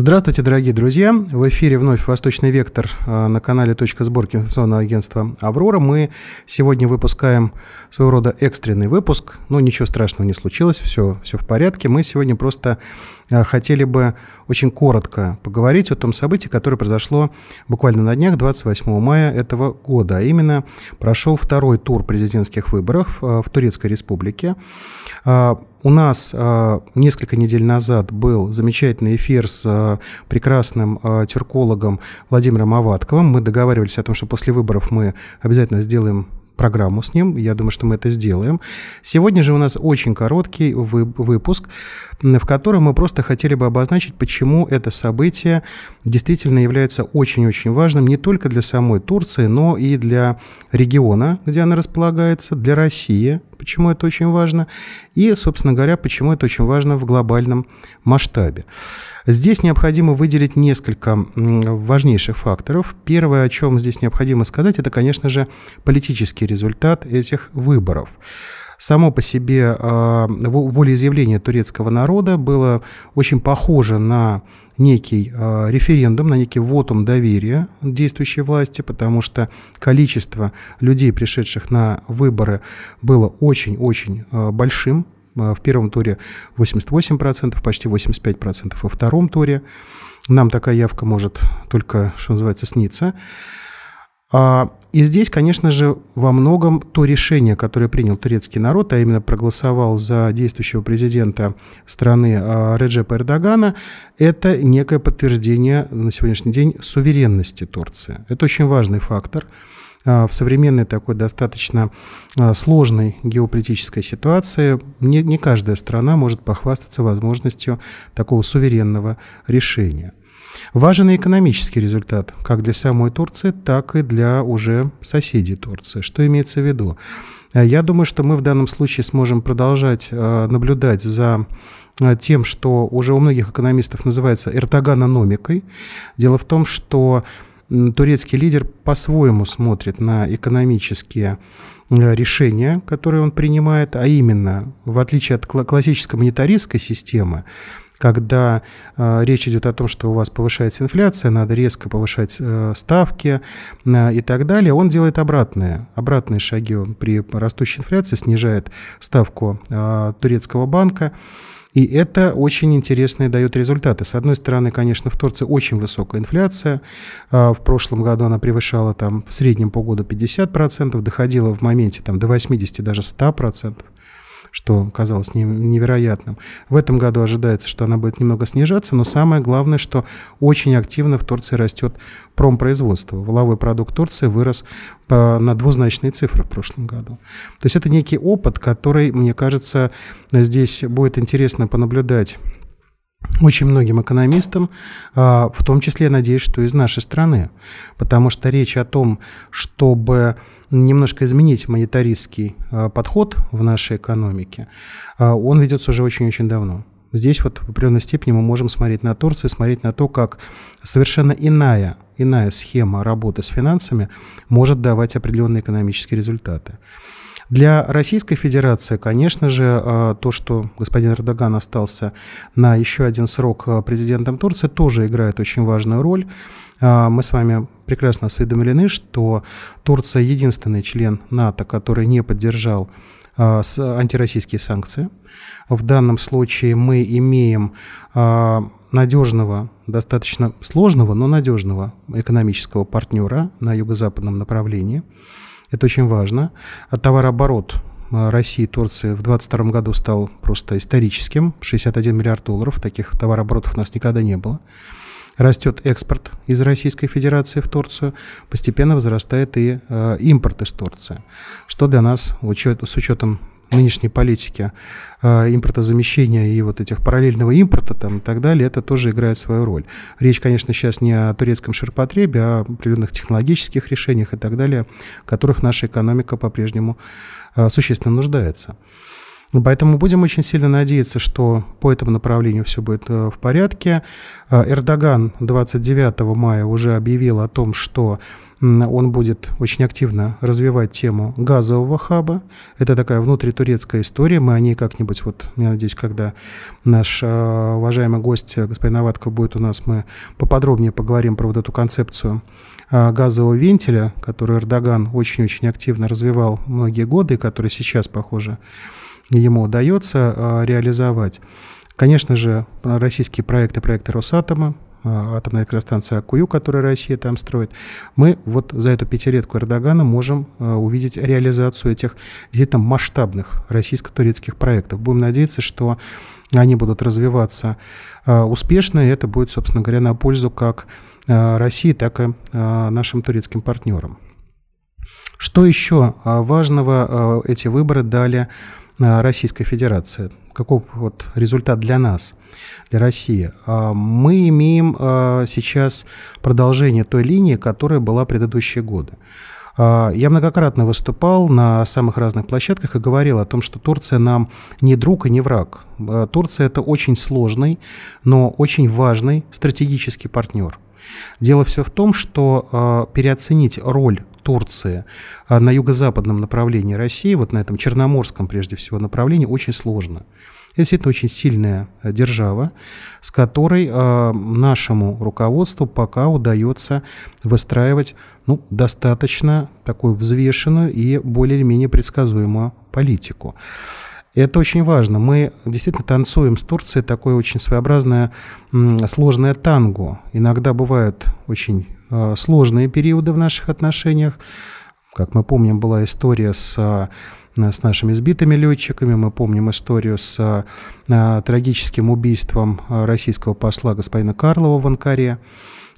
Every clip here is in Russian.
Здравствуйте, дорогие друзья! В эфире вновь «Восточный вектор» э, на канале «Точка сборки» информационного агентства «Аврора». Мы сегодня выпускаем своего рода экстренный выпуск. Но ничего страшного не случилось, все, все в порядке. Мы сегодня просто э, хотели бы очень коротко поговорить о том событии, которое произошло буквально на днях, 28 мая этого года. А именно прошел второй тур президентских выборов э, в Турецкой Республике. У нас э, несколько недель назад был замечательный эфир с э, прекрасным э, тюркологом Владимиром Аватковым. Мы договаривались о том, что после выборов мы обязательно сделаем программу с ним. Я думаю, что мы это сделаем. Сегодня же у нас очень короткий вы, выпуск, в котором мы просто хотели бы обозначить, почему это событие действительно является очень-очень важным не только для самой Турции, но и для региона, где она располагается, для России, почему это очень важно, и, собственно говоря, почему это очень важно в глобальном масштабе. Здесь необходимо выделить несколько важнейших факторов. Первое, о чем здесь необходимо сказать, это, конечно же, политический результат этих выборов. Само по себе э, волеизъявление турецкого народа было очень похоже на некий э, референдум, на некий вотум доверия действующей власти, потому что количество людей, пришедших на выборы, было очень-очень э, большим. В первом туре 88%, почти 85% во втором туре. Нам такая явка может только, что называется, сниться. А, и здесь, конечно же, во многом то решение, которое принял турецкий народ, а именно проголосовал за действующего президента страны а, Реджепа Эрдогана, это некое подтверждение на сегодняшний день суверенности Турции. Это очень важный фактор – а, в современной такой достаточно а, сложной геополитической ситуации не, не каждая страна может похвастаться возможностью такого суверенного решения. Важен и экономический результат как для самой Турции, так и для уже соседей Турции. Что имеется в виду? А, я думаю, что мы в данном случае сможем продолжать наблюдать за тем, что уже у многих экономистов называется эртоганономикой. Дело в том, что турецкий лидер по-своему смотрит на экономические э, решения, которые он принимает, а именно, в отличие от классической монетаристской системы, когда э, речь идет о том, что у вас повышается инфляция, надо резко повышать э, ставки э, и так далее, он делает обратные, обратные шаги. При растущей инфляции снижает ставку э, турецкого банка, и это очень интересные дает результаты. С одной стороны, конечно, в Турции очень высокая инфляция. А, в прошлом году она превышала там в среднем по году 50%, доходила в моменте там, до 80, даже 100% что казалось невероятным. В этом году ожидается, что она будет немного снижаться, но самое главное, что очень активно в Турции растет промпроизводство. Воловой продукт Турции вырос на двузначные цифры в прошлом году. То есть это некий опыт, который, мне кажется, здесь будет интересно понаблюдать очень многим экономистам, а, в том числе, надеюсь, что из нашей страны, потому что речь о том, чтобы немножко изменить монетаристский а, подход в нашей экономике, а, он ведется уже очень-очень давно. Здесь вот в определенной степени мы можем смотреть на Турцию, смотреть на то, как совершенно иная, иная схема работы с финансами может давать определенные экономические результаты. Для Российской Федерации, конечно же, а, то, что господин Эрдоган остался на еще один срок президентом Турции, тоже играет очень важную роль. А, мы с вами прекрасно осведомлены, что Турция единственный член НАТО, который не поддержал а, антироссийские санкции. В данном случае мы имеем а, надежного, достаточно сложного, но надежного экономического партнера на юго-западном направлении. Это очень важно. Товарооборот России и Турции в 2022 году стал просто историческим. 61 миллиард долларов. Таких товарооборотов у нас никогда не было растет экспорт из Российской Федерации в Турцию, постепенно возрастает и э, импорт из Турции, что для нас учет, с учетом нынешней политики э, импортозамещения и вот этих параллельного импорта там, и так далее, это тоже играет свою роль. Речь, конечно, сейчас не о турецком ширпотребе, а о определенных технологических решениях и так далее, в которых наша экономика по-прежнему э, существенно нуждается. Поэтому будем очень сильно надеяться, что по этому направлению все будет э, в порядке. Э, Эрдоган 29 мая уже объявил о том, что он будет очень активно развивать тему газового хаба. Это такая внутритурецкая история. Мы о ней как-нибудь, вот, я надеюсь, когда наш э, уважаемый гость, господин Аватков, будет у нас, мы поподробнее поговорим про вот эту концепцию газового вентиля, которую Эрдоган очень-очень активно развивал многие годы, и который сейчас, похоже, ему удается а, реализовать. Конечно же, российские проекты, проекты Росатома, а, атомная электростанция Акую, которую Россия там строит, мы вот за эту пятилетку Эрдогана можем а, увидеть реализацию этих действительно масштабных российско-турецких проектов. Будем надеяться, что они будут развиваться успешно, и это будет, собственно говоря, на пользу как России, так и нашим турецким партнерам. Что еще важного эти выборы дали Российской Федерации. Каков вот результат для нас, для России? А, мы имеем а, сейчас продолжение той линии, которая была предыдущие годы. А, я многократно выступал на самых разных площадках и говорил о том, что Турция нам не друг и не враг. Турция – это очень сложный, но очень важный стратегический партнер. Дело все в том, что переоценить роль Турции а на юго-западном направлении России, вот на этом черноморском прежде всего направлении, очень сложно. Это действительно очень сильная э, держава, с которой э, нашему руководству пока удается выстраивать ну, достаточно такую взвешенную и более или менее предсказуемую политику. Это очень важно. Мы действительно танцуем с Турцией такое очень своеобразное сложное танго. Иногда бывают очень сложные периоды в наших отношениях. Как мы помним, была история с э, с нашими сбитыми летчиками. Мы помним историю с э, трагическим убийством российского посла господина Карлова в Анкаре.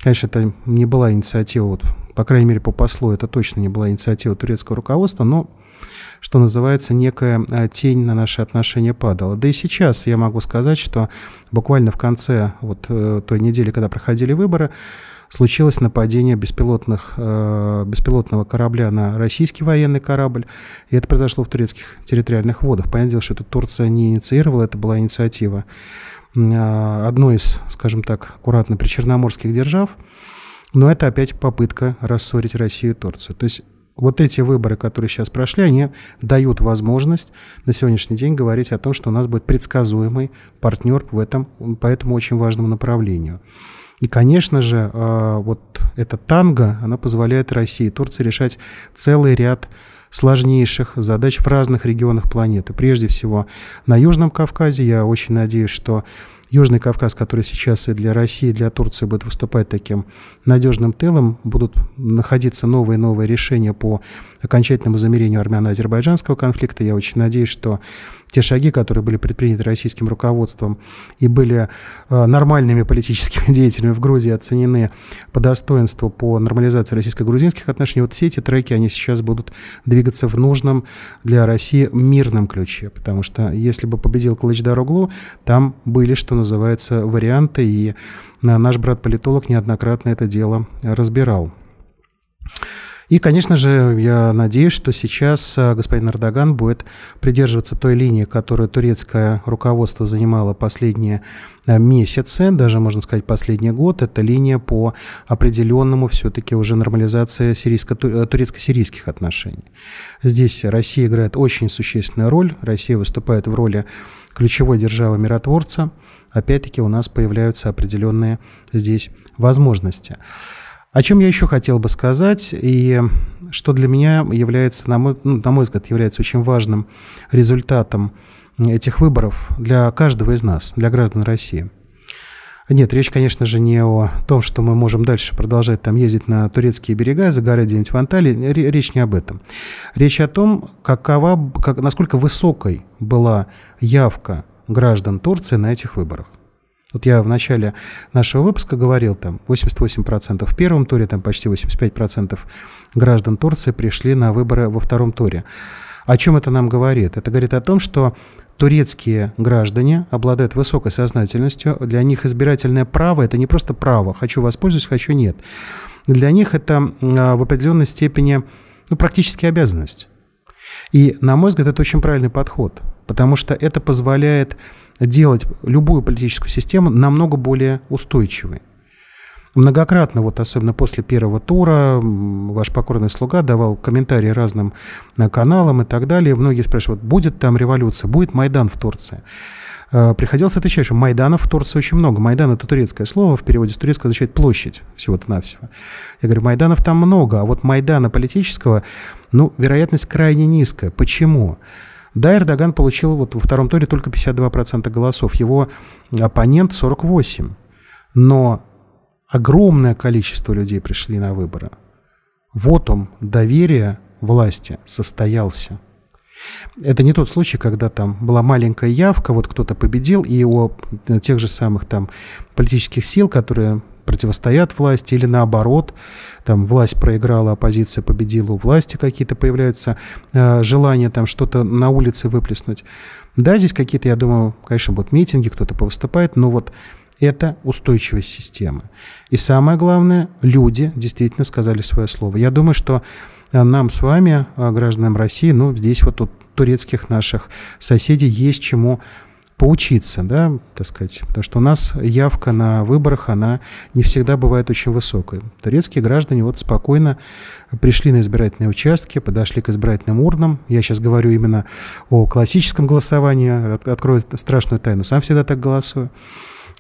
Конечно, это не была инициатива, вот, по крайней мере, по послу, это точно не была инициатива турецкого руководства, но, что называется, некая тень на наши отношения падала. Да и сейчас я могу сказать, что буквально в конце вот той недели, когда проходили выборы, случилось нападение беспилотных, э, беспилотного корабля на российский военный корабль, и это произошло в турецких территориальных водах. Понятное дело, что это Турция не инициировала, это была инициатива э, одной из, скажем так, аккуратно причерноморских держав, но это опять попытка рассорить Россию и Турцию. То есть вот эти выборы, которые сейчас прошли, они дают возможность на сегодняшний день говорить о том, что у нас будет предсказуемый партнер в этом, по этому очень важному направлению. И, конечно же, а, вот эта танго, она позволяет России и Турции решать целый ряд сложнейших задач в разных регионах планеты. Прежде всего, на Южном Кавказе. Я очень надеюсь, что Южный Кавказ, который сейчас и для России, и для Турции будет выступать таким надежным тылом, будут находиться новые и новые решения по окончательному замерению армяно-азербайджанского конфликта. Я очень надеюсь, что те шаги, которые были предприняты российским руководством и были э, нормальными политическими деятелями в Грузии, оценены по достоинству по нормализации российско-грузинских отношений, вот все эти треки, они сейчас будут двигаться в нужном для России мирном ключе, потому что если бы победил Калычдар-Оглу, там были, что называется, варианты, и э, наш брат-политолог неоднократно это дело разбирал. И, конечно же, я надеюсь, что сейчас э, господин Эрдоган будет придерживаться той линии, которую турецкое руководство занимало последние э, месяцы, даже, можно сказать, последний год. Это линия по определенному все-таки уже нормализации э, турецко-сирийских отношений. Здесь Россия играет очень существенную роль. Россия выступает в роли ключевой державы-миротворца. Опять-таки у нас появляются определенные здесь возможности. О чем я еще хотел бы сказать, и что для меня является, на мой, ну, на мой взгляд, является очень важным результатом этих выборов для каждого из нас, для граждан России. Нет, речь, конечно же, не о том, что мы можем дальше продолжать там ездить на турецкие берега, загорать где-нибудь в Анталии. Речь не об этом. Речь о том, какова, как, насколько высокой была явка граждан Турции на этих выборах. Вот я в начале нашего выпуска говорил, там 88% в первом туре, там почти 85% граждан Турции пришли на выборы во втором туре. О чем это нам говорит? Это говорит о том, что турецкие граждане обладают высокой сознательностью. Для них избирательное право – это не просто право, хочу воспользуюсь, хочу нет. Для них это а, в определенной степени ну, практически обязанность. И, на мой взгляд, это очень правильный подход, потому что это позволяет делать любую политическую систему намного более устойчивой. Многократно, вот особенно после первого тура, ваш покорный слуга давал комментарии разным э, каналам и так далее. Многие спрашивают, будет там революция, будет Майдан в Турции. Э, приходилось отвечать, что Майданов в Турции очень много. Майдан – это турецкое слово, в переводе с турецкого означает площадь всего-то навсего. Я говорю, Майданов там много, а вот Майдана политического, ну, вероятность крайне низкая. Почему? Да, Эрдоган получил вот во втором туре только 52% голосов, его оппонент 48%. Но огромное количество людей пришли на выборы. Вот он, доверие власти состоялся. Это не тот случай, когда там была маленькая явка, вот кто-то победил, и у тех же самых там политических сил, которые противостоят власти, или наоборот, там власть проиграла, оппозиция победила, у власти какие-то появляются э, желания там что-то на улице выплеснуть. Да, здесь какие-то, я думаю, конечно, будут митинги, кто-то повыступает, но вот это устойчивость системы. И самое главное, люди действительно сказали свое слово. Я думаю, что э, нам с вами, э, гражданам России, ну, здесь вот у турецких наших соседей есть чему поучиться, да, так сказать, потому что у нас явка на выборах, она не всегда бывает очень высокой. Турецкие граждане вот спокойно пришли на избирательные участки, подошли к избирательным урнам. Я сейчас говорю именно о классическом голосовании, открою страшную тайну, сам всегда так голосую.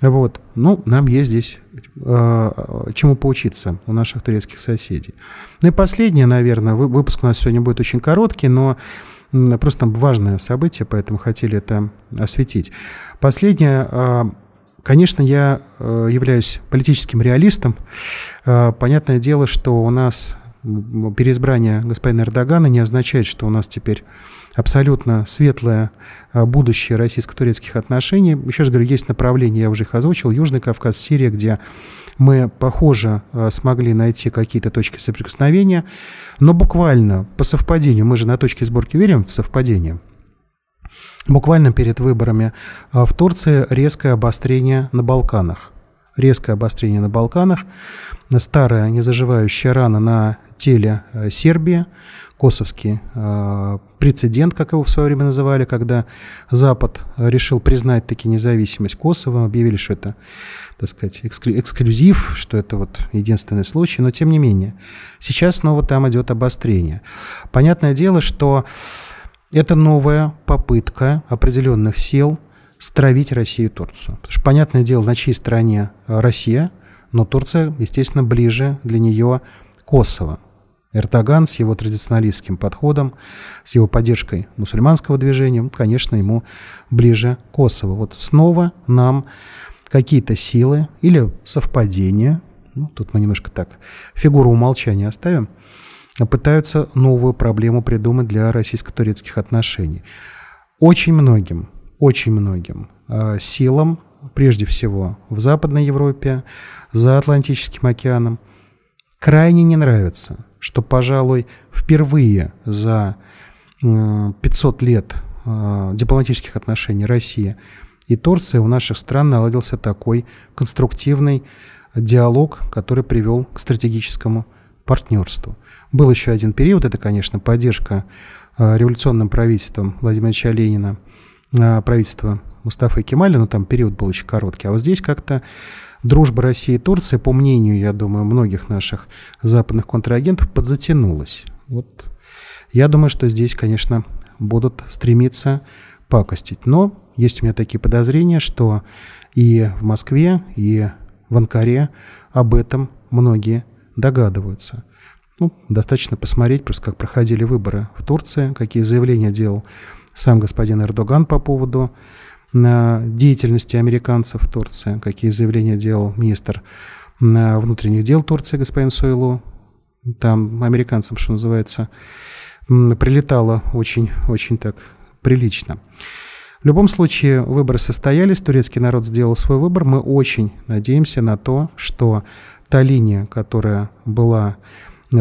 Вот. Ну, нам есть здесь э, чему поучиться у наших турецких соседей. Ну и последнее, наверное, выпуск у нас сегодня будет очень короткий, но просто там важное событие, поэтому хотели это осветить. Последнее, э, конечно, я э, являюсь политическим реалистом. Э, понятное дело, что у нас переизбрание господина Эрдогана не означает, что у нас теперь абсолютно светлое а, будущее российско-турецких отношений. Еще раз говорю, есть направления, я уже их озвучил, Южный Кавказ, Сирия, где мы, похоже, а, смогли найти какие-то точки соприкосновения, но буквально по совпадению, мы же на точке сборки верим в совпадение, буквально перед выборами а, в Турции резкое обострение на Балканах. Резкое обострение на Балканах, старая незаживающая рана на теле Сербии, косовский э, прецедент, как его в свое время называли, когда Запад решил признать таки независимость Косово, объявили, что это, так сказать, эксклюзив, что это вот единственный случай, но тем не менее. Сейчас снова там идет обострение. Понятное дело, что это новая попытка определенных сил стравить Россию и Турцию. Потому что, понятное дело, на чьей стороне Россия, но Турция, естественно, ближе для нее Косово. Эрдоган с его традиционалистским подходом, с его поддержкой мусульманского движения, конечно, ему ближе Косово. Вот снова нам какие-то силы или совпадения, ну, тут мы немножко так фигуру умолчания оставим, пытаются новую проблему придумать для российско-турецких отношений. Очень многим, очень многим э, силам, прежде всего в Западной Европе, за Атлантическим океаном, крайне не нравится – что, пожалуй, впервые за 500 лет э, дипломатических отношений России и Турции у наших стран наладился такой конструктивный диалог, который привел к стратегическому партнерству. Был еще один период, это, конечно, поддержка э, революционным правительством Владимира Ильича Ленина, э, правительства Мустафа Кемаля, но там период был очень короткий. А вот здесь как-то дружба России и Турции, по мнению, я думаю, многих наших западных контрагентов, подзатянулась. Вот я думаю, что здесь, конечно, будут стремиться пакостить. Но есть у меня такие подозрения, что и в Москве, и в Анкаре об этом многие догадываются. Ну, достаточно посмотреть просто, как проходили выборы в Турции, какие заявления делал сам господин Эрдоган по поводу деятельности американцев в Турции, какие заявления делал министр внутренних дел Турции господин Сойлу. Там американцам, что называется, прилетало очень-очень так прилично. В любом случае, выборы состоялись, турецкий народ сделал свой выбор. Мы очень надеемся на то, что та линия, которая была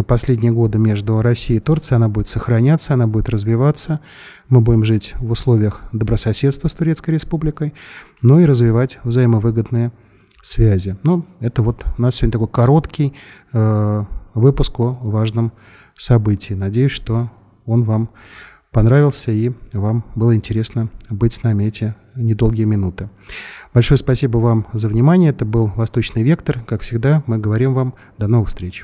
последние годы между Россией и Турцией, она будет сохраняться, она будет развиваться. Мы будем жить в условиях добрососедства с Турецкой Республикой, ну и развивать взаимовыгодные связи. Ну, это вот у нас сегодня такой короткий э, выпуск о важном событии. Надеюсь, что он вам понравился и вам было интересно быть с нами эти недолгие минуты. Большое спасибо вам за внимание. Это был «Восточный вектор». Как всегда, мы говорим вам до новых встреч.